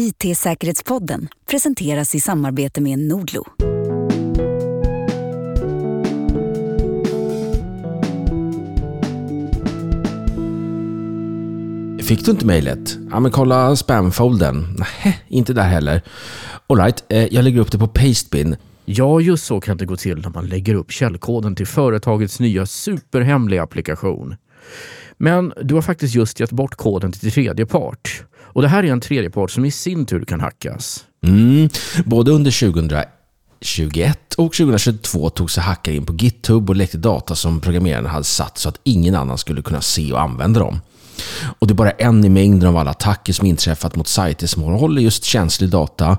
IT-säkerhetspodden presenteras i samarbete med Nordlo. Fick du inte mejlet? Ja, men kolla spamfoldern. Nej, inte där heller. Alright, eh, jag lägger upp det på Pastebin. Ja, just så kan det gå till när man lägger upp källkoden till företagets nya superhemliga applikation. Men du har faktiskt just gett bort koden till tredje part. Och det här är en tredje part som i sin tur kan hackas. Mm, både under 2021 och 2022 tog sig hackare in på GitHub och läckte data som programmerarna hade satt så att ingen annan skulle kunna se och använda dem. Och det är bara en i mängden av alla attacker som inträffat mot sajter som håller just känslig data.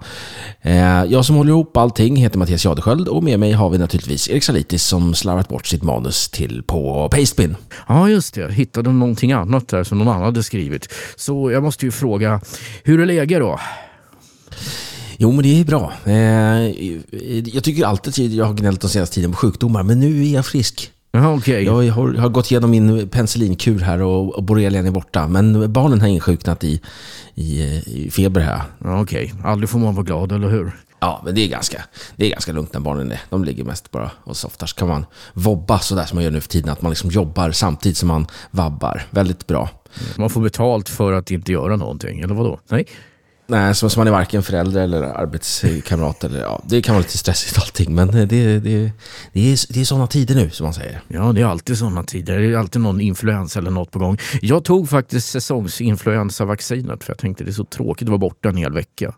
Eh, jag som håller ihop allting heter Mattias Jadesköld och med mig har vi naturligtvis Erik Salitis som slarvat bort sitt manus till på Pastebin. Ja, just det. Hittade någonting annat där som någon annan hade skrivit. Så jag måste ju fråga, hur är läget då? Jo, men det är bra. Eh, jag tycker alltid att jag har gnällt den senaste tiden på sjukdomar, men nu är jag frisk. Jaha, okej. Jag har, har gått igenom min penicillinkur här och, och borrelian är borta. Men barnen har insjuknat i, i, i feber här. Ja, okej. Aldrig får man vara glad, eller hur? Ja, men det är ganska, det är ganska lugnt när barnen är. De ligger mest bara och softar. Så kan man vobba sådär som man gör nu för tiden. Att man liksom jobbar samtidigt som man vabbar. Väldigt bra. Man får betalt för att inte göra någonting, eller vadå? Nej? Nej, som, som man är varken förälder eller arbetskamrat. Eller, ja, det kan vara lite stressigt allting, men det, det, det, det, är, det är sådana tider nu, som man säger. Ja, det är alltid sådana tider. Det är alltid någon influensa eller något på gång. Jag tog faktiskt säsongsinfluensavaccinet för jag tänkte det är så tråkigt att vara borta en hel vecka.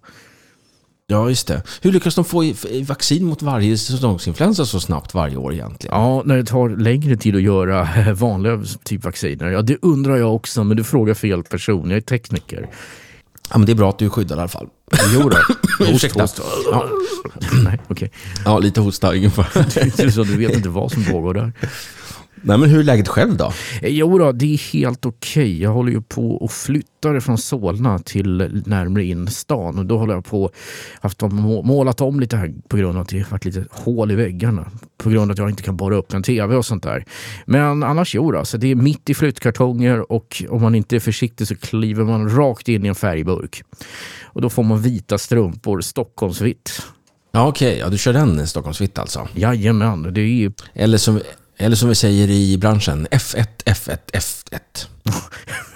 Ja, just det. Hur lyckas de få vaccin mot varje säsongsinfluensa så snabbt varje år egentligen? Ja, när det tar längre tid att göra vanliga typ vacciner. Ja, det undrar jag också, men du frågar fel person. Jag är tekniker. Ja, men det är bra att du är skyddad i alla fall. Jo då. Ursäkta. Ja. Nej, okej. Ja, lite hosta, ingen fara. Det är så Du vet inte vad som pågår där. Nej, men hur är läget själv då? Eh, Jo då, det är helt okej. Jag håller ju på och flyttar från Solna till närmare in stan. Och då håller jag på haft målat om lite här på grund av att det har varit lite hål i väggarna. På grund av att jag inte kan borra upp en tv och sånt där. Men annars jo då, så det är mitt i flyttkartonger och om man inte är försiktig så kliver man rakt in i en färgburk. Och då får man vita strumpor, Stockholmsvitt. Ja, okej. Ja, du kör den Stockholmsvitt alltså. Jajamän, det är ju Eller som, eller som vi säger i branschen, F1, F1, F1.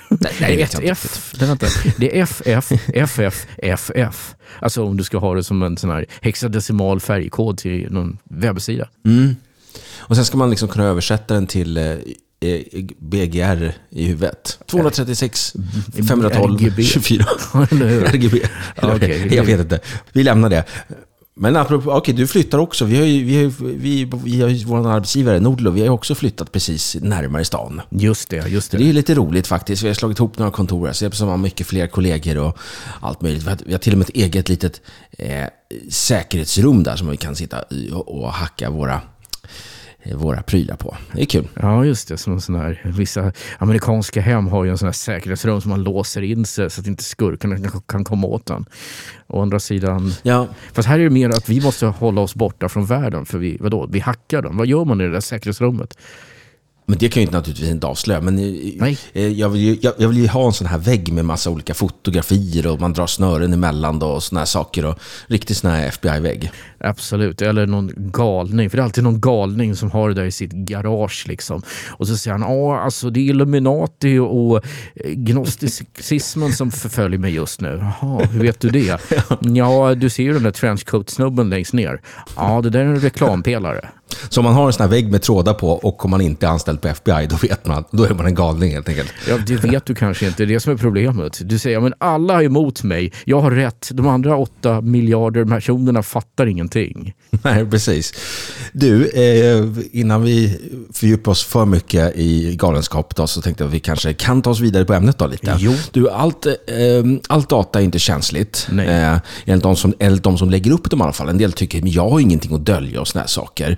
Nej, det vet jag inte. F, det, vänta, det är FF, FF, FF. Alltså om du ska ha det som en sån här hexadecimal färgkod till någon webbsida. Mm. Och sen ska man liksom kunna översätta den till eh, eh, BGR i huvudet. 236, 512, RGB. 24. Eller hur? RGB. Ja, okej. Jag vet inte. Vi lämnar det. Men apropå, okej du flyttar också. Vi har ju, vi har, ju- vi, vi har ju vår arbetsgivare Nordlo, vi har ju också flyttat precis närmare stan. Just det, just Det det. är ju lite roligt faktiskt. Vi har slagit ihop några kontor här, så jag har mycket fler kollegor och allt möjligt. Vi har, vi har till och med ett eget litet eh, säkerhetsrum där som vi kan sitta och, och hacka våra, våra prylar på. Det är kul. Ja, just det. Som en sån här, vissa amerikanska hem har ju en sån här säkerhetsrum som man låser in sig så att inte skurkarna kan, kan komma åt den. Å andra sidan, Ja, fast här är det mer att vi måste hålla oss borta från världen för vi, vadå, vi hackar dem. Vad gör man i det där säkerhetsrummet? Men det kan ju inte naturligtvis inte avslöja. Men eh, Nej. eh, jag, vill ju, jag, jag vill ju ha en sån här vägg med massa olika fotografier och man drar snören emellan då och såna här saker. Och riktigt sån här FBI-vägg. Absolut, eller någon galning. För det är alltid någon galning som har det där i sitt garage. Liksom. Och så säger han ja, alltså det är Illuminati och eh, gnosticismen som förföljer mig just nu. Jaha, hur vet du det? Ja, du ser ju den där trenchcoat-snubben längst ner. Ja, det där är en reklampelare. Så om man har en sån här vägg med trådar på och om man inte är anställd på FBI, då vet man, då är man en galning helt enkelt. Ja, det vet du kanske inte. Det är det som är problemet. Du säger men alla är emot mig. Jag har rätt. De andra åtta miljarder personerna fattar ingenting. Nej, precis. Du, eh, innan vi fördjupar oss för mycket i galenskap då, så tänkte jag att vi kanske kan ta oss vidare på ämnet då lite. Jo. Du, allt, eh, allt data är inte känsligt. Nej. Eh, enligt, de som, enligt de som lägger upp dem i alla fall. En del tycker att jag har ingenting att dölja och såna här saker.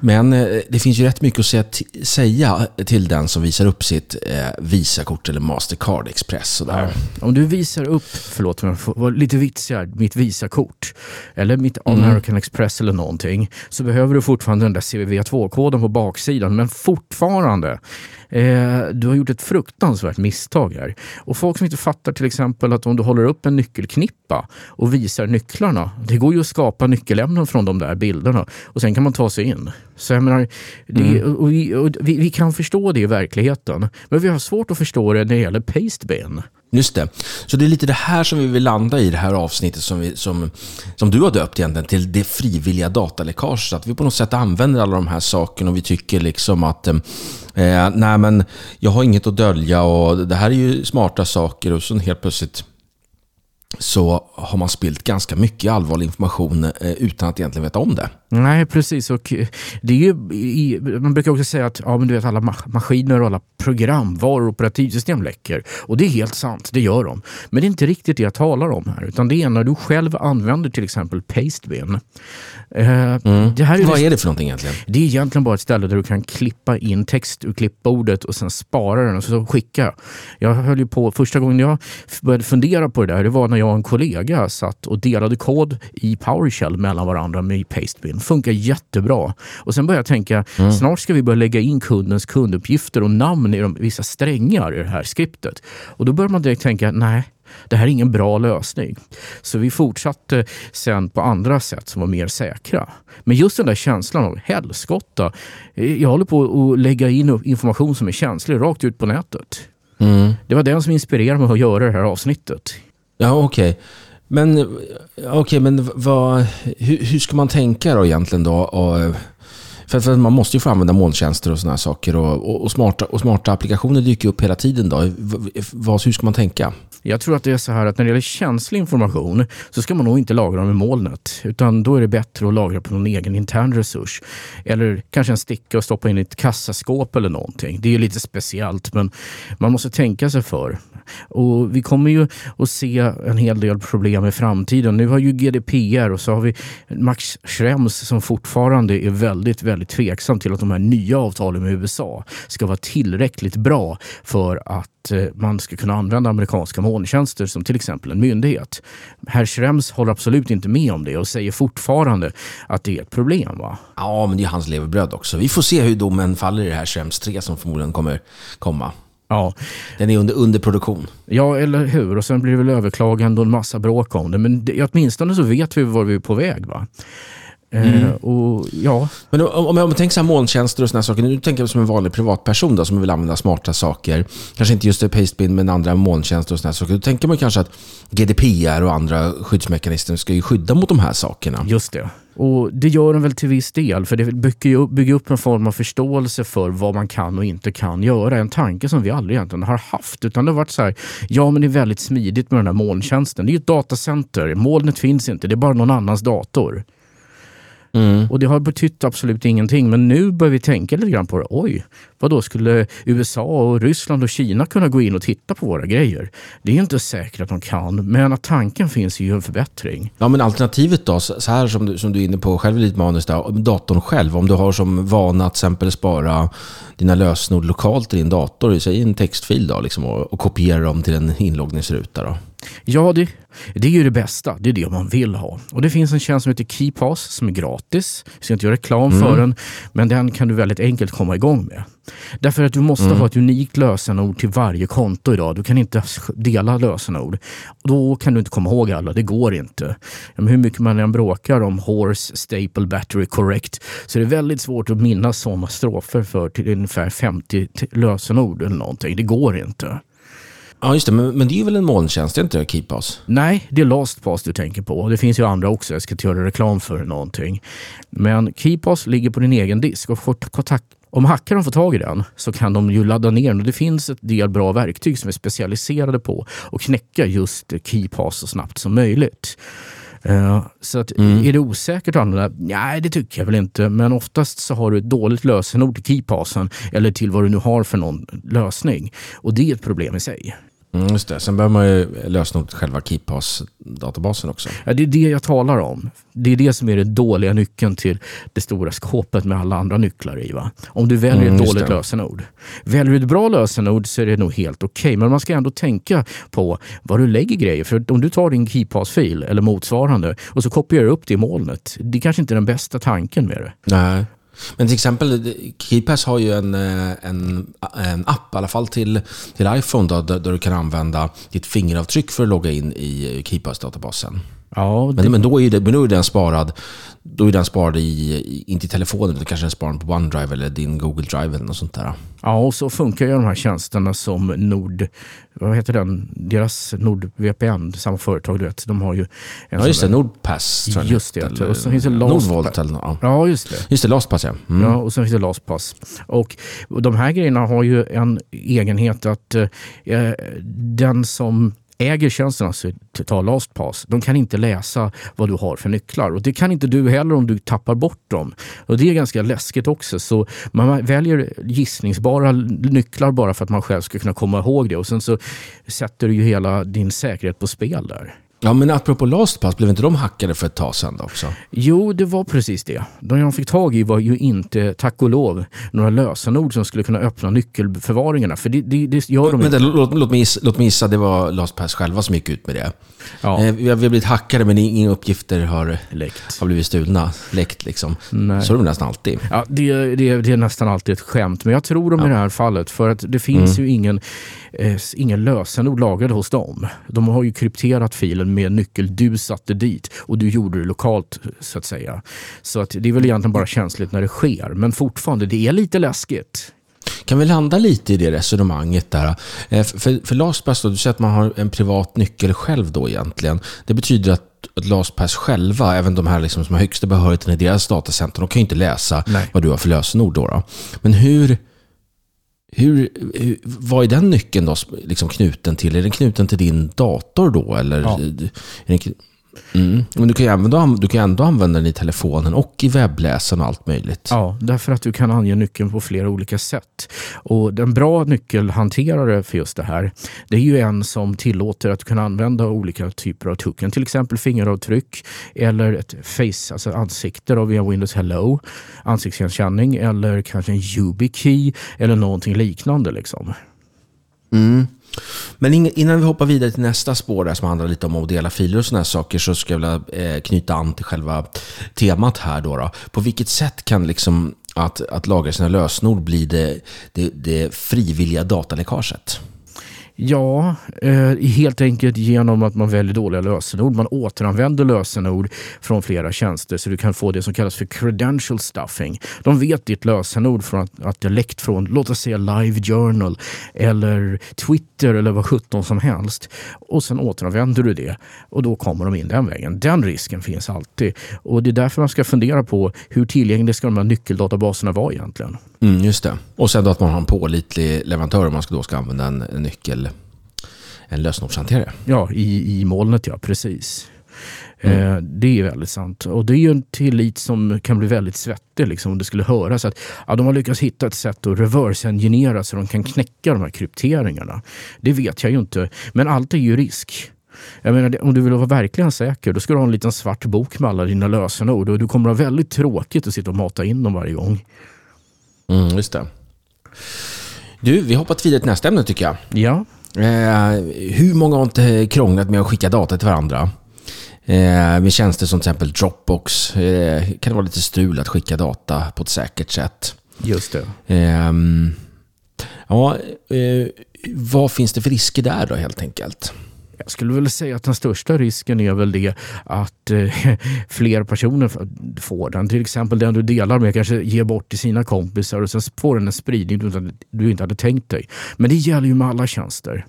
Men eh, det finns ju rätt mycket att säga, säga till den som visar upp sitt eh, Visakort eller Mastercard Express. Och där. Om du visar upp, förlåt mig, var lite vitsigare, mitt Visakort eller mitt American Express eller någonting så behöver du fortfarande den där CVV2-koden på baksidan men fortfarande Eh, du har gjort ett fruktansvärt misstag här. Och folk som inte fattar till exempel att om du håller upp en nyckelknippa och visar nycklarna. Det går ju att skapa nyckelämnen från de där bilderna och sen kan man ta sig in. Så jag menar, det, mm. och vi, och vi, vi, kan förstå det i verkligheten. Men vi har svårt att förstå det när det gäller pastebin. Just det. Så det är lite det här som vi vill landa i det här avsnittet som, vi, som, som du har döpt egentligen till det frivilliga dataläckaget. Att vi på något sätt använder alla de här sakerna och vi tycker liksom att eh, nej men jag har inget att dölja och det här är ju smarta saker och så helt plötsligt så har man spilt ganska mycket allvarlig information eh, utan att egentligen veta om det. Nej, precis. Och eh, det är ju, man brukar också säga att ja, men du vet, alla maskiner och alla programvaror och operativsystem läcker. Och det är helt sant, det gör de. Men det är inte riktigt det jag talar om här. Utan det är när du själv använder till exempel Pastebin. Eh, mm. det här är Vad är det för någonting egentligen? Det är egentligen bara ett ställe där du kan klippa in text ur klippbordet och sen spara den och så skicka. Jag höll ju på, första gången jag började fundera på det där, det var när jag och en kollega satt och delade kod i PowerShell mellan varandra med Pastebin funkar jättebra. Och sen började jag tänka, mm. snart ska vi börja lägga in kundens kunduppgifter och namn i de, vissa strängar i det här skriptet. Och då börjar man direkt tänka, nej, det här är ingen bra lösning. Så vi fortsatte sen på andra sätt som var mer säkra. Men just den där känslan av helskotta. Jag håller på att lägga in information som är känslig rakt ut på nätet. Mm. Det var den som inspirerade mig att göra det här avsnittet. Ja, okej. Okay. Men eh, okej, okay, men vad, hur, hur, ska man tänka då egentligen då? Och, för, för man måste ju få använda molntjänster och sådana saker och, och, och, smarta, och smarta applikationer dyker upp hela tiden. Då. Vad, hur ska man tänka? Jag tror att det är så här att när det gäller känslig information så ska man nog inte lagra dem i molnet. Utan då är det bättre att lagra på någon egen intern resurs. Eller kanske en sticka och stoppa in i ett kassaskåp eller någonting. Det är lite speciellt men man måste tänka sig för. Och vi kommer ju att se en hel del problem i framtiden. Nu har ju GDPR och så har vi Max Schrems som fortfarande är väldigt, väldigt tveksam till att de här nya avtalen med USA ska vara tillräckligt bra för att eh, man ska kunna använda amerikanska molntjänster som till exempel en myndighet. Herr Schrems håller absolut inte med om det och säger fortfarande att det är ett problem. Va? Ja, men det är hans levebröd också. Vi får se hur domen faller i det här Schrems 3 som förmodligen kommer komma. Ja. Den är under, under produktion. Ja, eller hur? Och sen blir det väl överklagande och en massa bråk om det. Men det, åtminstone så vet vi var vi är på väg. va? Eh, mm. och, ja. Men om, om, man tänker så här molntjänster och sådana saker. Nu tänker jag som en vanlig privatperson då, som vill använda smarta saker. Kanske inte just Pastebin men andra molntjänster och sådana saker. Då tänker man kanske att GDPR och andra skyddsmekanismer ska ju skydda mot de här sakerna. Just det. Och Det gör den väl till viss del, för det bygger upp en form av förståelse för vad man kan och inte kan göra. En tanke som vi aldrig egentligen har haft. Utan det har varit så här, ja men det är väldigt smidigt med den här molntjänsten. Det är ju ett datacenter, molnet finns inte, det är bara någon annans dator. Mm. Och det har betytt absolut ingenting. Men nu börjar vi tänka lite grann på det. Oj, vad då skulle USA och Ryssland och Kina kunna gå in och titta på våra grejer? Det är inte säkert att de kan, men att tanken finns är ju en förbättring. Ja, men alternativet då, så här som du, som du är inne på själv i ditt manus, där, datorn själv. Om du har som vana att till exempel spara dina lösenord lokalt i din dator, säg en textfil då, liksom, och, och kopiera dem till en inloggningsruta. Då. Ja, det, det är ju det bästa. Det är det man vill ha. Och det finns en tjänst som heter KeyPass som är gratis. Jag ska inte göra reklam för mm. den, men den kan du väldigt enkelt komma igång med. Därför att du måste mm. ha ett unikt lösenord till varje konto idag. Du kan inte dela lösenord. Då kan du inte komma ihåg alla. Det går inte. hur mycket man än bråkar om horse, staple, battery, correct så är det väldigt svårt att minnas sådana strofer för till ungefär 50 lösenord eller någonting. Det går inte. Ja, just det. Men, men det är väl en molntjänst, det är inte? KeePass? Nej, det är LastPass du tänker på. Det finns ju andra också. Jag ska inte göra reklam för någonting. Men KeePass ligger på din egen disk och kontakt om hackaren får tag i den så kan de ju ladda ner den. Och det finns ett del bra verktyg som är specialiserade på att knäcka just KeePass så snabbt som möjligt. Uh, så att, mm. är det osäkert att använda? Nej, det tycker jag väl inte. Men oftast så har du ett dåligt lösenord till KeyPassen eller till vad du nu har för någon lösning. Och det är ett problem i sig. Mm, just det. Sen behöver man ju lösenord till själva KeePass-databasen också. Ja, det är det jag talar om. Det är det som är den dåliga nyckeln till det stora skåpet med alla andra nycklar i. Va? Om du väljer Mm, ett dåligt det. lösenord. Väljer du ett bra lösenord så är det nog helt okej. Men man ska ändå tänka på var du lägger grejer. För om du tar din KeePass-fil eller motsvarande och så kopierar du upp det i molnet. Det är kanske inte är den bästa tanken med det. Nej. Men till exempel, Keypass har ju en, eh, en, en app, i alla fall till, till iPhone, då, där, du kan använda ditt fingeravtryck för att logga in i Keypass-databasen. Ja, det, Men, men då är, det, men då är den sparad, då är den sparad i, inte i telefonen, utan kanske den sparad på OneDrive eller din Google Drive eller något sånt där. ja, och så funkar ju de här tjänsterna som Nord... Vad heter den? Deras NordVPN, samma företag, du vet. De har ju... En Ja, just det. Nordpass tror jag Just det, heter, och så finns det. Nordvolt eller något. Ja. Just det. Just det, LastPass ja. Mm. Ja, och sen finns det LastPass. Och de här grejerna har ju en egenhet att eh, den som äger tjänsten, alltså ta LastPass, de kan inte läsa vad du har för nycklar. Och det kan inte du heller om du tappar bort dem. Och det är ganska läskigt också. Så man väljer gissningsbara nycklar bara för att man själv ska kunna komma ihåg det. Och sen så sätter du ju hela din säkerhet på spel där. Ja, men apropå LastPass, blev inte de hackade för ett tag sedan också? Jo, det var precis det. De jag fick tag i var ju inte, tack och lov, några lösenord som skulle kunna öppna nyckelförvaringarna. För det, det, det gör de inte. det, låt, låt, mig gissa, låt mig gissa, det var LastPass själva som gick ut med det. Ja, Eh, vi, har, vi har blivit hackade men inga uppgifter har, läckt. har blivit stulna. Läckt liksom. Nej. Så är det nästan alltid. Ja, det, det, det är nästan alltid ett skämt, men jag tror dem i det här fallet. För att det finns ju ingen, eh, ingen lösenord lagrade hos dem. De har ju krypterat filen med nyckel du satte dit och du gjorde det lokalt så att säga. Så att det är väl egentligen bara känsligt när det sker. Men fortfarande, det är lite läskigt. Kan vi landa lite i det resonemanget där? Eh, För, för LastPass, då, du säger att man har en privat nyckel själv då egentligen. Det betyder att, att LastPass själva, även de här liksom som har högsta behörigheten i deras datacenter, de kan ju inte läsa Nej. vad du har för lösenord. Då, då. Men hur, hur, hur, vad är den nyckeln då liksom knuten till? Är den knuten till din dator då? Eller, Ja. är den, mm. Men du kan ju ändå, du kan ändå använda den i telefonen och i webbläsaren och allt möjligt. Ja, därför att du kan ange nyckeln på flera olika sätt. Och den bra nyckelhanterare för just det här, det är ju en som tillåter att du kan använda olika typer av token. Till exempel fingeravtryck eller ett face, alltså ansikte då via Windows Hello, ansiktsigenkänning eller kanske en YubiKey eller någonting liknande. Liksom. Mm. Men innan vi hoppar vidare till nästa spår där som handlar lite om att dela filer och sådana saker så ska jag vilja eh, knyta an till själva temat här. Då, då. På vilket sätt kan liksom att, att lagra sina lösenord bli det, det, det frivilliga dataläckaget? Ja, eh, helt enkelt genom att man väljer dåliga lösenord. Man återanvänder lösenord från flera tjänster så du kan få det som kallas för credential stuffing. De vet ditt lösenord från att, att det läckt från, låt oss säga Live Journal eller Twitter eller vad sjutton som helst. Och sen återanvänder du det och då kommer de in den vägen. Den risken finns alltid. Och det är därför man ska fundera på hur tillgängliga ska de här nyckeldatabaserna vara egentligen. Mm, just det. Och sen då att man har en pålitlig leverantör om man ska, då ska använda en nyckel, en lösenordshanterare. Ja, i, i molnet ja, precis. Eh, det är väldigt sant. Och det är ju en tillit som kan bli väldigt svettig liksom, om det skulle höras att ja, de har lyckats hitta ett sätt att reverse-engineera så de kan knäcka de här krypteringarna. Det vet jag ju inte, men allt är ju risk. Jag menar, om du vill vara verkligen säker, då ska du ha en liten svart bok med alla dina lösenord och du kommer att ha väldigt tråkigt att sitta och mata in dem varje gång. Mm, just det. Du, vi hoppar vidare till nästa ämne tycker jag. Ja, hur många har inte krånglat med att skicka data till varandra? Eh, med tjänster som till exempel Dropbox eh, kan det vara lite strul att skicka data på ett säkert sätt. just det. Ehm, ja, eh, vad finns det för risker där då helt enkelt? Jag skulle väl säga att den största risken är väl det att eh, fler personer får den. Till exempel den du delar med kanske ger bort till sina kompisar och sen får den en spridning du inte, du inte hade tänkt dig. Men det gäller ju med alla tjänster.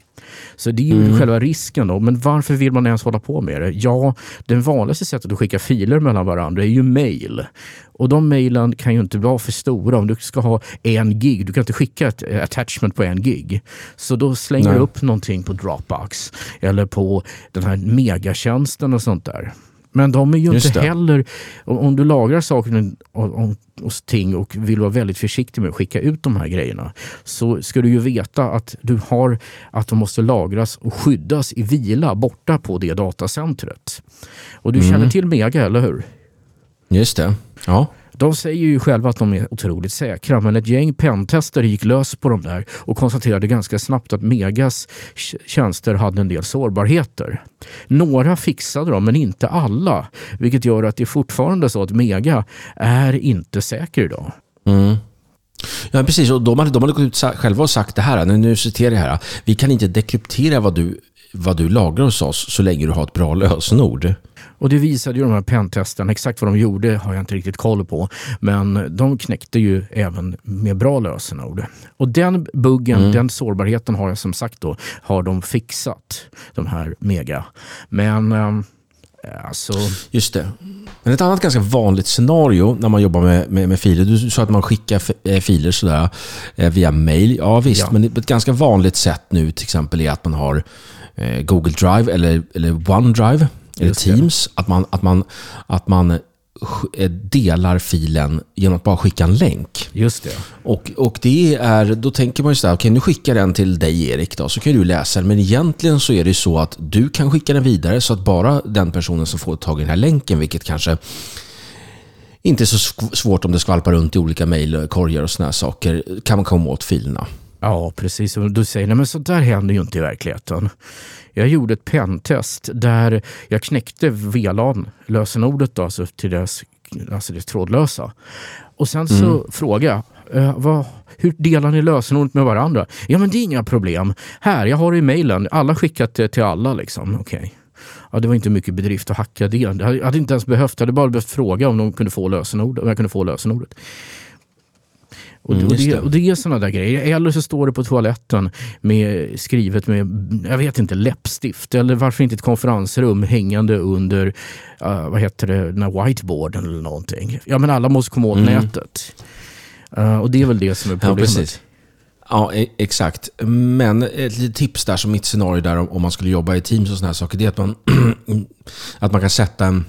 Så det är ju själva risken då. Men varför vill man ens hålla på med det? Ja, det vanligaste sättet att skicka filer mellan varandra är ju mail. Och de mailen kan ju inte vara för stora. Om du ska ha en gig, du kan inte skicka ett eh, attachment på en gig. Så då slänger Nej. du upp någonting på Dropbox eller på den här megatjänsten och sånt där. Men de är ju Just inte det. heller... Om du lagrar saker och, och, och ting och vill vara väldigt försiktig med att skicka ut de här grejerna så ska du ju veta att, du har, att de måste lagras och skyddas i vila borta på det datacentret. Och du Mm. känner till Mega, eller hur? Just det. Ja. De säger ju själva att de är otroligt säkra, men ett gäng pentestare gick lös på dem där och konstaterade ganska snabbt att Megas tjänster hade en del sårbarheter. Några fixade dem, men inte alla, vilket gör att det är fortfarande så att Mega är inte säker idag. Mm. Ja, precis. Och de hade, de hade gått ut själva och sagt det här. Nu, nu citerar jag här. Vi kan inte dekryptera vad du, vad du lagrar hos oss så länge du har ett bra lösenord. Och det visade ju de här pentesterna. Exakt vad de gjorde har jag inte riktigt koll på. Men de knäckte ju även med bra lösenord. Och den buggen, den sårbarheten har jag som sagt då, har de fixat. De här Mega. Men ehm, alltså, Just det. Men ett annat ganska vanligt scenario när man jobbar med, med, med filer. Du sa att man skickar eh, filer sådär eh, via mail. Ja visst, Ja. men ett ganska vanligt sätt nu till exempel är att man har eh, Google Drive eller, eller OneDrive eller. Teams. Att man, att man, att man eh, delar filen genom att bara skicka en länk. just det. Och, och det är, då tänker man ju sådär, okej nu skickar den till dig Erik då, så kan du läsa den. Men egentligen så är det ju så att du kan skicka den vidare så att bara den personen som får tag i den här länken, vilket kanske inte är så svårt om det skvalpar runt i olika mejlkorgar och sådana här saker, kan man komma åt filerna. Ja, precis. Och du säger, nej men så där händer ju inte i verkligheten. Jag gjorde ett pentest där jag knäckte VLAN, lösenordet då, alltså till deras, alltså det trådlösa. Och sen så frågade jag, eh, vad, hur delar ni lösenordet med varandra? Ja men det är inga problem. Här, jag har det i mejlen. Alla skickat det till alla liksom. Okej. Ja, det var inte mycket bedrift att hacka det. Jag hade- inte ens behövt, jag hade bara behövt fråga om de kunde få lösenord, om jag kunde få lösenordet. Och, Mm, och, det, det. och det är sådana där grejer. Eller så står det på toaletten med, skrivet med, jag vet inte, läppstift. Eller varför inte ett konferensrum hängande under, uh, vad heter det, den här whiteboarden eller någonting. Ja men alla måste komma åt Mm. nätet. Uh, och det är väl det som är Ja, problemet. precis. Ja, e- exakt. Men ett litet tips där som mitt scenario där om, om man skulle jobba i teams och sådana här saker, det är att man, att man kan sätta en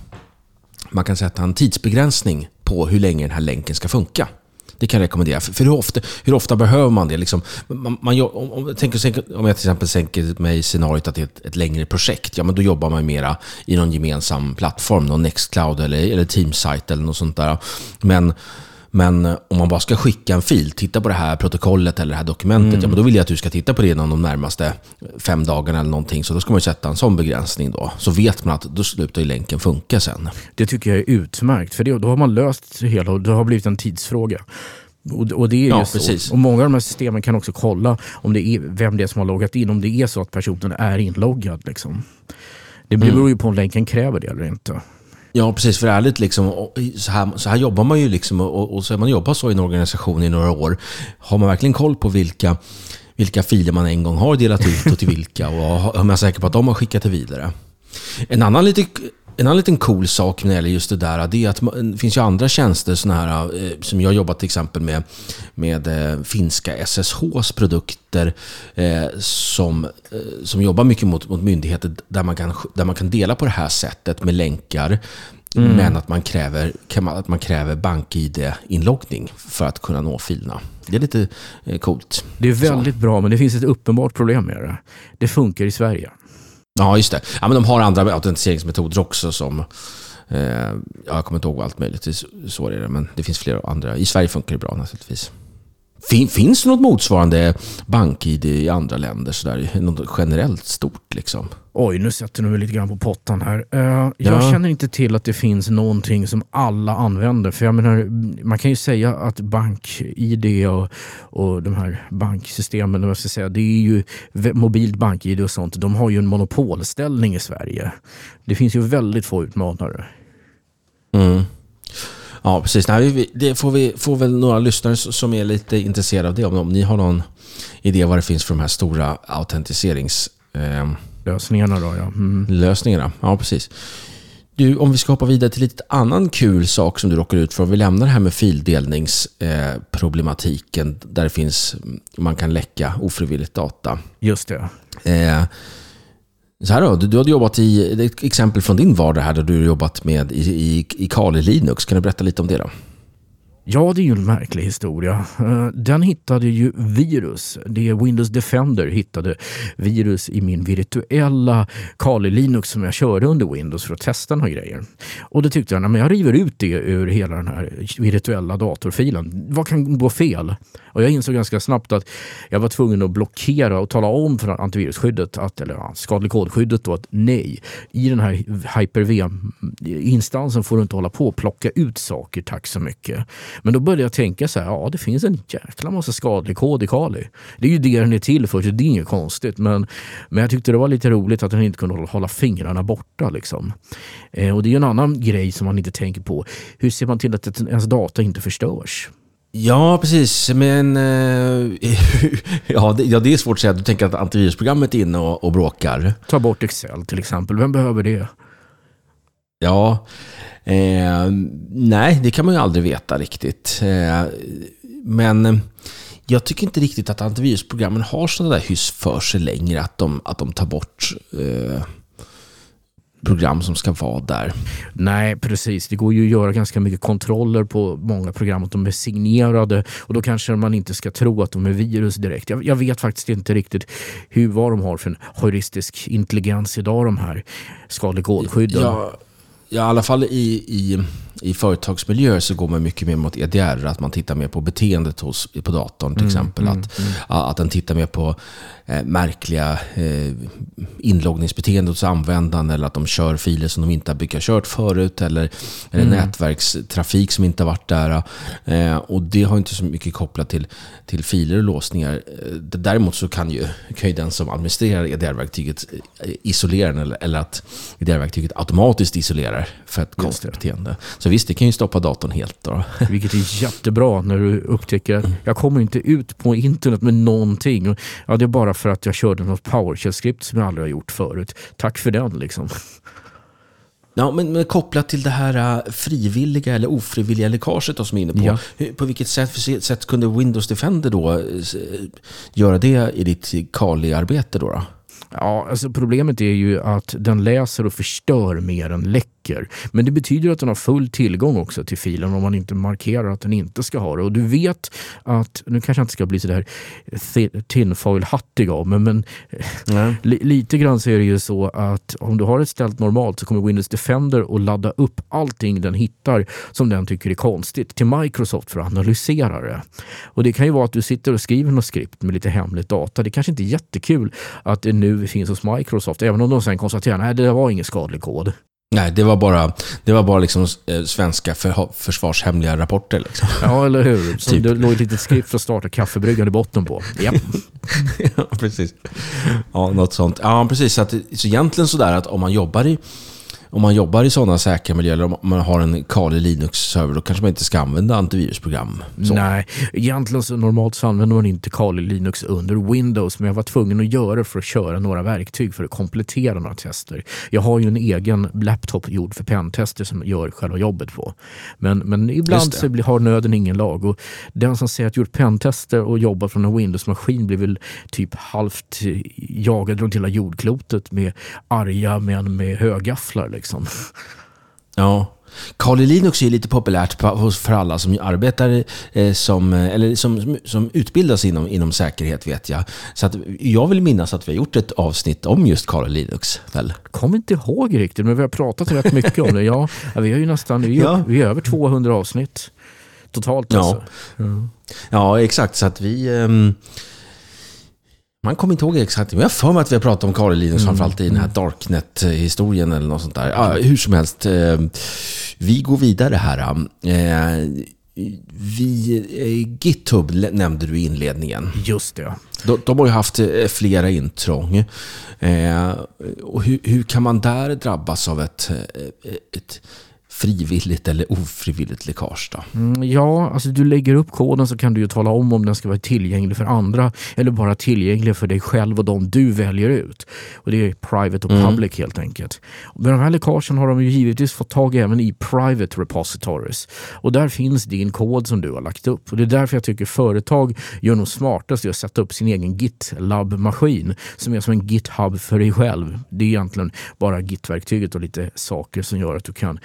man kan sätta en tidsbegränsning på hur länge den här länken ska funka. Det kan jag rekommendera. För, för hur, ofta, hur ofta behöver man det? Liksom, man, man, om, om, jag om jag till exempel tänker mig i scenariot att det är ett, ett längre projekt, ja men då jobbar man mera i någon gemensam plattform, någon Nextcloud eller, eller Teamsite eller något sånt där. Men, men eh, om man bara ska skicka en fil, titta på det här protokollet eller det här dokumentet, ja men då vill jag att du ska titta på det inom de närmaste fem dagarna eller någonting. Så då ska man sätta en sån begränsning då. Så vet man att då slutar ju länken funka sen. Det tycker jag är utmärkt. För det, då har man löst det hela och det har blivit en tidsfråga. Och, det är Ja, så. precis. Och många av de här systemen kan också kolla om det är, vem det är som har loggat in. Om det är så att personen är inloggad. Liksom. Det Mm. beror ju på om länken kräver det eller inte. Ja, precis. För ärligt, liksom, så, här, så här jobbar man ju. Liksom, och, och så har man jobbat så i en organisation i några år. Har man verkligen koll på vilka, vilka filer man en gång har delat ut och till vilka? Och är man säker på att de har skickat det vidare? En annan, lite, en annan liten cool sak när det gäller just det där, det är att det finns ju andra tjänster såna här, eh, som jag jobbat till exempel med, med eh, finska SSHs produkter eh, som, som jobbar mycket mot, mot myndigheter där man, kan, där man kan dela på det här sättet med länkar. Men att man kräver, att man kräver BankID-inloggning för att kunna nå filerna. Det är lite coolt. Det är väldigt bra men det finns ett uppenbart problem med det. Det funkar i Sverige. Ja, just det. Ja, men de har andra autentiseringsmetoder också som... Eh, jag kommer inte ihåg allt möjligt, så är det. Men det finns flera andra. I Sverige funkar det bra naturligtvis. Fin, finns det något motsvarande BankID i andra länder? Sådär, något generellt stort liksom? Oj, nu sätter du mig lite grann på pottan här. Eh, jag Ja. känner inte till att det finns någonting som alla använder. För jag menar, man kan ju säga att BankID och, och de här banksystemen, vad ska säga, det är ju mobilt BankID och sånt. De har ju en monopolställning i Sverige. Det finns ju väldigt få utmanare. Mm. Ja, precis. Nej, vi, det får vi får väl några lyssnare som är lite intresserade av det. Om, om ni har någon idé vad det finns för de här stora autentiseringslösningarna. Lösningarna då, ja. Mm. lösningarna. Ja, precis. Du, om vi ska hoppa vidare till lite annan kul sak som du råkar ut för. Vi lämnar det här med fildelningsproblematiken där det finns, man kan läcka ofrivilligt data. Just det. Eh, så här då, du, du hade jobbat i, ett exempel från din vardag här, där du har jobbat med i, i, i Kali Linux. Kan du berätta lite om det då? Ja, det är ju en märklig historia. Eh, den hittade ju virus. Det är Windows Defender hittade virus i min virtuella Kali Linux som jag körde under Windows för att testa några grejer. Och då tyckte jag att jag river ut det ur hela den här virtuella datorfilen. Vad kan gå fel? Och jag insåg ganska snabbt att jag var tvungen att blockera och tala om för antivirusskyddet, att, eller ja, skadlig kodskyddet då, att nej, i den här Hyper-V-instansen får du inte hålla på och plocka ut saker, tack så mycket. Men då började jag tänka så här, ja det finns en jäkla massa skadlig kod i Kali. Det är ju det den är till för, så det är inget konstigt. Men, men jag tyckte det var lite roligt att den inte kunde hålla fingrarna borta. Liksom. Eh, och det är ju en annan grej som man inte tänker på. Hur ser man till att ens data inte förstörs? Ja, precis. Men eh, ja, det, ja, det är svårt att säga. Du tänker att antivirusprogrammet är inne och, och bråkar. Ta bort Excel till exempel. Vem behöver det? Ja, eh, nej, det kan man ju aldrig veta riktigt. Eh, men jag tycker inte riktigt att antivirusprogrammen har sådana där hyss för sig längre. Att de, att de tar bort eh, program som ska vara där. Nej, precis. Det går ju att göra ganska mycket kontroller på många program. Att de är signerade och då kanske man inte ska tro att de är virus direkt. Jag, jag vet faktiskt inte riktigt hur, vad de har för en heuristisk intelligens idag, de här skadlig kodskydden. Ja, ja, i alla fall i, i i företagsmiljöer så går man mycket mer mot EDR, att man tittar mer på beteendet hos, på datorn till mm, exempel. Mm, att, mm. att den tittar mer på eh, märkliga eh, inloggningsbeteenden hos användaren eller att de kör filer som de inte har kört förut eller, eller mm. nätverkstrafik som inte har varit där. Eh, och det har inte så mycket kopplat till, till filer och låsningar. Eh, däremot så kan ju, kan ju den som administrerar EDR-verktyget eh, isolera den eller, eller att EDR-verktyget automatiskt isolerar för ett konstigt beteende. Så visst, det kan ju stoppa datorn helt. Då. Vilket är jättebra när du upptäcker att jag kommer inte ut på internet med någonting. Ja, det är bara för att jag körde något PowerShell-skript som jag aldrig har gjort förut. Tack för den liksom. Ja, men, men, kopplat till det här uh, frivilliga eller ofrivilliga läckaget då, som är inne på. Ja. På vilket sätt, sätt kunde Windows Defender då uh, göra det i ditt Kali-arbete? Då, då? Ja, alltså problemet är ju att den läser och förstör mer än läcker räcker. Men det betyder att den har full tillgång också till filen om man inte markerar att den inte ska ha det. Och du vet att, nu kanske jag inte ska bli sådär tinfoil-hattig av men, men li, lite grann så är det ju så att om du har ett ställt normalt så kommer Windows Defender att ladda upp allting den hittar som den tycker är konstigt till Microsoft för att analysera det. Och det kan ju vara att du sitter och skriver något skript med lite hemligt data. Det kanske inte är jättekul att det nu finns hos Microsoft, även om de sen konstaterar att det var ingen skadlig kod. Nej, det var bara, det var bara liksom eh, svenska för, försvarshemliga rapporter. Liksom. Ja, eller hur? Som typ. Det låg ett litet skrift för att starta kaffebryggan i botten på. Yep. ja, precis. Ja, något sånt. Ja, precis. Så, att, så egentligen sådär att om man jobbar i om man jobbar i sådana säkra miljöer, eller om man har en Kali Linux-server, då kanske man inte ska använda antivirusprogram. Så. Nej, egentligen så normalt så använder man inte Kali Linux under Windows, men jag var tvungen att göra det för att köra några verktyg för att komplettera några tester. Jag har ju en egen laptop gjord för pentester som gör själva jobbet på. Men, men ibland så har nöden ingen lag. Och den som säger att gjort pentester och jobbar från en Windows-maskin blir väl typ halvt jagad runt hela jordklotet med arga män med högafflar. Liksom. Ja. Kali Linux är lite populärt för alla som arbetar eh, som, eller som, som utbildas inom, inom säkerhet vet jag. Så att jag vill minnas att vi har gjort ett avsnitt om just Kali Linux. Väl? Kommer inte ihåg riktigt, men vi har pratat rätt mycket om det. Ja, vi har ju nästan, vi är, ja. vi är över 200 avsnitt totalt. Alltså. Ja. ja. ja, exakt. Så att vi... Um, man kommer inte ihåg exakt, men jag har för mig att vi har pratat om Kali Linux, mm. framförallt i den här Darknet-historien eller något sånt där. Ja, hur som helst, eh, vi går vidare här. Eh, vi, eh, GitHub nämnde du i inledningen. Just det. De, de har ju haft flera intrång. och hur, hur, kan man där drabbas av ett, ett frivilligt eller ofrivilligt läckage. Då? Mm, ja, alltså du lägger upp koden så kan du ju tala om om den ska vara tillgänglig för andra eller bara tillgänglig för dig själv och de du väljer ut. Och Det är private och mm. public helt enkelt. Med de här läckagen har de ju givetvis fått tag även i private repositories. Och där finns din kod som du har lagt upp. Och Det är därför jag tycker företag gör nog smartast i att sätta upp sin egen GitLab-maskin som är som en GitHub för dig själv. Det är egentligen bara Git-verktyget och lite saker som gör att du kan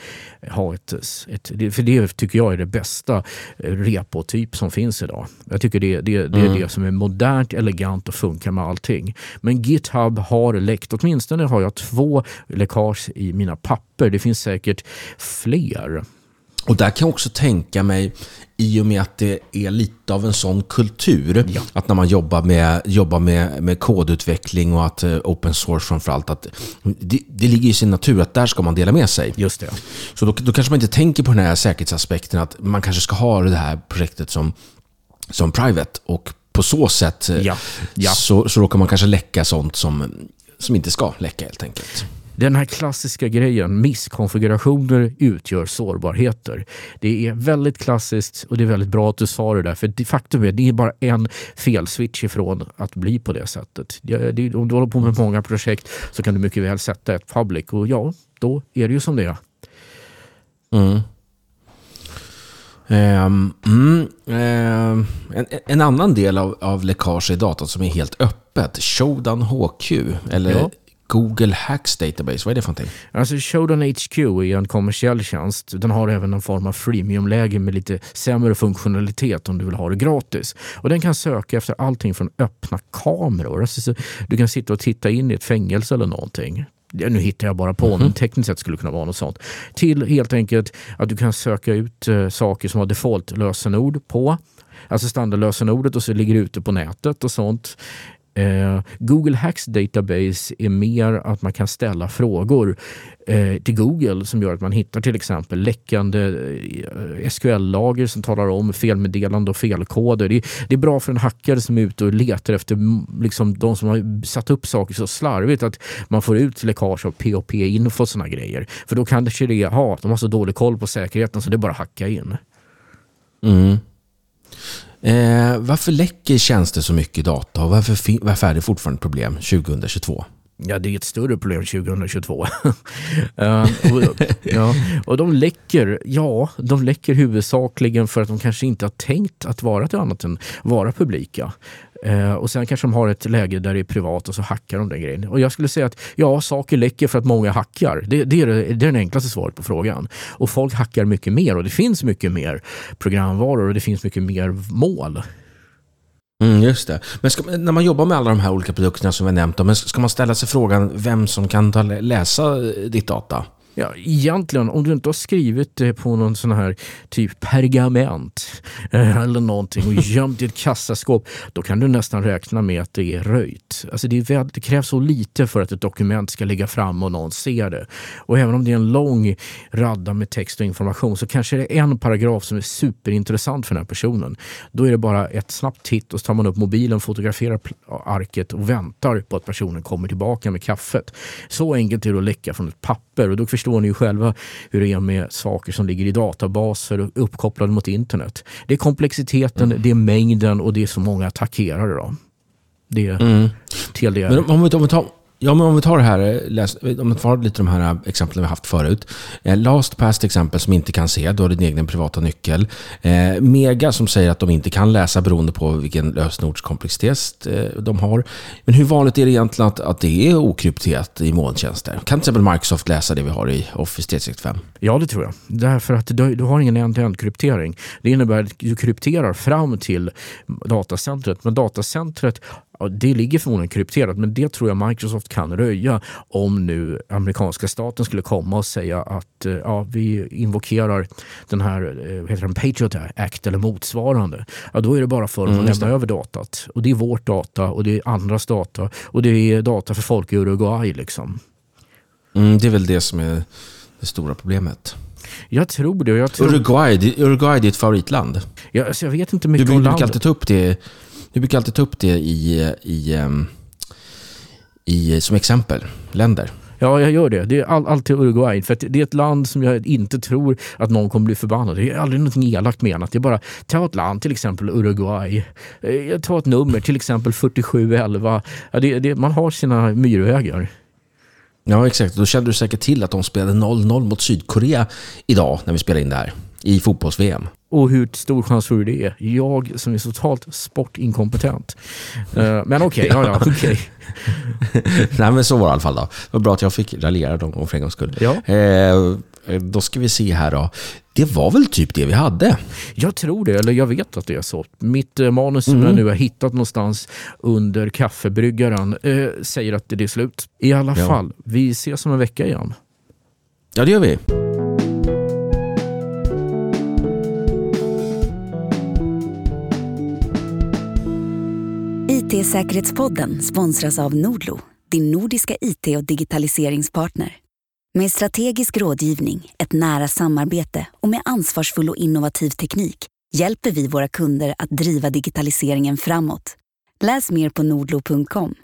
ha ett, ett för det tycker jag är det bästa eh, repotyp som finns idag. Jag tycker det, det, det mm. är det som är modernt, elegant och funkar med allting. Men GitHub har läckt, åtminstone har jag två läckage i mina papper. Det finns säkert fler. Och där kan jag också tänka mig, i och med att det är lite av en sån kultur, ja. att när man jobbar med, jobbar med, med kodutveckling och att uh, open source framförallt, att det, det ligger i sin natur att där ska man dela med sig. Just det. Så då, då kanske man inte tänker på den här säkerhetsaspekten, att man kanske ska ha det här projektet som, som private och på så sätt eh, ja. Ja. Så, så råkar man kanske läcka sånt som, som inte ska läcka helt enkelt. Den här klassiska grejen, misskonfigurationer utgör sårbarheter. Det är väldigt klassiskt och det är väldigt bra att du sa det där. För faktum är att det är bara en felswitch ifrån att bli på det sättet. Om du håller på med många projekt så kan du mycket väl sätta ett public och ja, då är det ju som det är. Mm. Um, mm, um, en, en, annan del av, av läckage i datan som är helt öppet, Showdown HQ, eller ja. Google Hacks Database, vad är det för någonting? Alltså Showdown HQ är en kommersiell tjänst. Den har även en form av freemiumläge med lite sämre funktionalitet om du vill ha det gratis. Och den kan söka efter allting från öppna kameror. Alltså, du kan sitta och titta in i ett fängelse eller någonting. Nu hittar jag bara på, mm -hmm. men tekniskt sett skulle det kunna vara något sånt. Till helt enkelt att du kan söka ut uh, saker som har default lösenord på alltså standardlösenordet och så ligger det ute på nätet och sånt. Eh, Google Hacks Database är mer att man kan ställa frågor eh, till Google som gör att man hittar till exempel läckande eh, SQL-lager som talar om felmeddelande och felkoder. Det, det, är bra för en hackare som är ute och letar efter liksom, de som har satt upp saker så slarvigt att man får ut läckage av POP-info och sådana grejer. För då kanske det är, ha, de har så dålig koll på säkerheten så det är bara att hacka in. Mm. Eh, varför läcker tjänster så mycket data och varför, varför är det fortfarande ett problem 2022? Ja, det är ett större problem 2022. uh, eh, och, ja, och de läcker, ja, de läcker huvudsakligen för att de kanske inte har tänkt att vara till annat än vara publika. Uh, och sen kanske de har ett läge där det är privat och så hackar de den grejen. Och jag skulle säga att ja, saker läcker för att många hackar. Det, det är det, det är det enklaste svaret på frågan. Och folk hackar mycket mer och det finns mycket mer programvaror och det finns mycket mer mål. Mm, just det. Men ska, när man jobbar med alla de här olika produkterna som vi har nämnt, men ska man ställa sig frågan vem som kan ta, läsa eh, ditt data? Ja, egentligen, om du inte har skrivit det på någon sån här typ pergament eh, eller någonting och gömt i ett kassaskåp, då kan du nästan räkna med att det är röjt. Alltså det, är, det krävs så lite för att ett dokument ska ligga fram och någon ser det. Och även om det är en lång radda med text och information så kanske det är en paragraf som är superintressant för den här personen. Då är det bara ett snabbt titt och så tar man upp mobilen, fotograferar arket och väntar på att personen kommer tillbaka med kaffet. Så enkelt är det att läcka från ett papper och då förstår förstår ni ju själva hur det är med saker som ligger i databaser och uppkopplade mot internet. Det är komplexiteten, mm. det är mängden och det är så många attackerare. Då. Det är mm. TLDR. Men om om vi tar, Ja, men om vi tar det här, eh, om vi tar lite de här eh, exemplen vi haft förut. Eh, LastPass till exempel som inte kan se, då har din egen privata nyckel. Eh, Mega som säger att de inte kan läsa beroende på vilken lösenordskomplexitet de har. Men hur vanligt är det egentligen att, att det är okrypterat i molntjänster? Kan till exempel Microsoft läsa det vi har i Office 365? Ja, det tror jag. Därför att du, du har ingen end-to-end kryptering. Det innebär att du krypterar fram till datacentret, men datacentret det ligger förmodligen krypterat, men det tror jag Microsoft kan röja om nu amerikanska staten skulle komma och säga att eh, ja, vi invokerar den här eh, heter den, Patriot Act eller motsvarande. Ja, då är det bara för dem mm, att lämna över datat. Och det är vårt data och det är andras data och det är data för folk i Uruguay. Liksom. Mm, det är väl det som är det stora problemet. Jag tror det. Jag tror... Uruguay, Uruguay är ditt favoritland. Ja, alltså jag vet inte mycket du, om landet. Du brukar alltid ta upp det du brukar alltid ta upp det i, i, ehm, i, som exempel, länder. Ja, jag gör det. Det är all, alltid Uruguay. För det är ett land som jag inte tror att någon kommer bli förbannad. Det är aldrig något elakt menat. Det är bara, ta ett land, till exempel Uruguay. Eh, ta ett nummer, till exempel 4711. Ja, det, det, man har sina myrvägar. Ja, exakt. Då kände du säkert till att de spelade 0-0 mot Sydkorea idag när vi spelade in det här. I fotbolls-VM. Och hur stor chans tror du det är? Jag som är totalt sportinkompetent. Uh, men okej, okay, ja, ja, okay. Nej men så var det i alla fall då. Det var bra att jag fick raljera gång för en gångs skull. Ja. Eh, då ska vi se här då. Det var väl typ det vi hade? Jag tror det, eller jag vet att det är så. Mitt eh, manus som mm. jag nu har hittat någonstans under kaffebryggaren eh, säger att det är slut. I alla ja. fall, vi ses om en vecka igen. Ja, det gör vi. IT-säkerhetspodden sponsras av Nordlo, din nordiska IT och digitaliseringspartner. Med strategisk rådgivning, ett nära samarbete och med ansvarsfull och innovativ teknik hjälper vi våra kunder att driva digitaliseringen framåt. Läs mer på nordlo.com.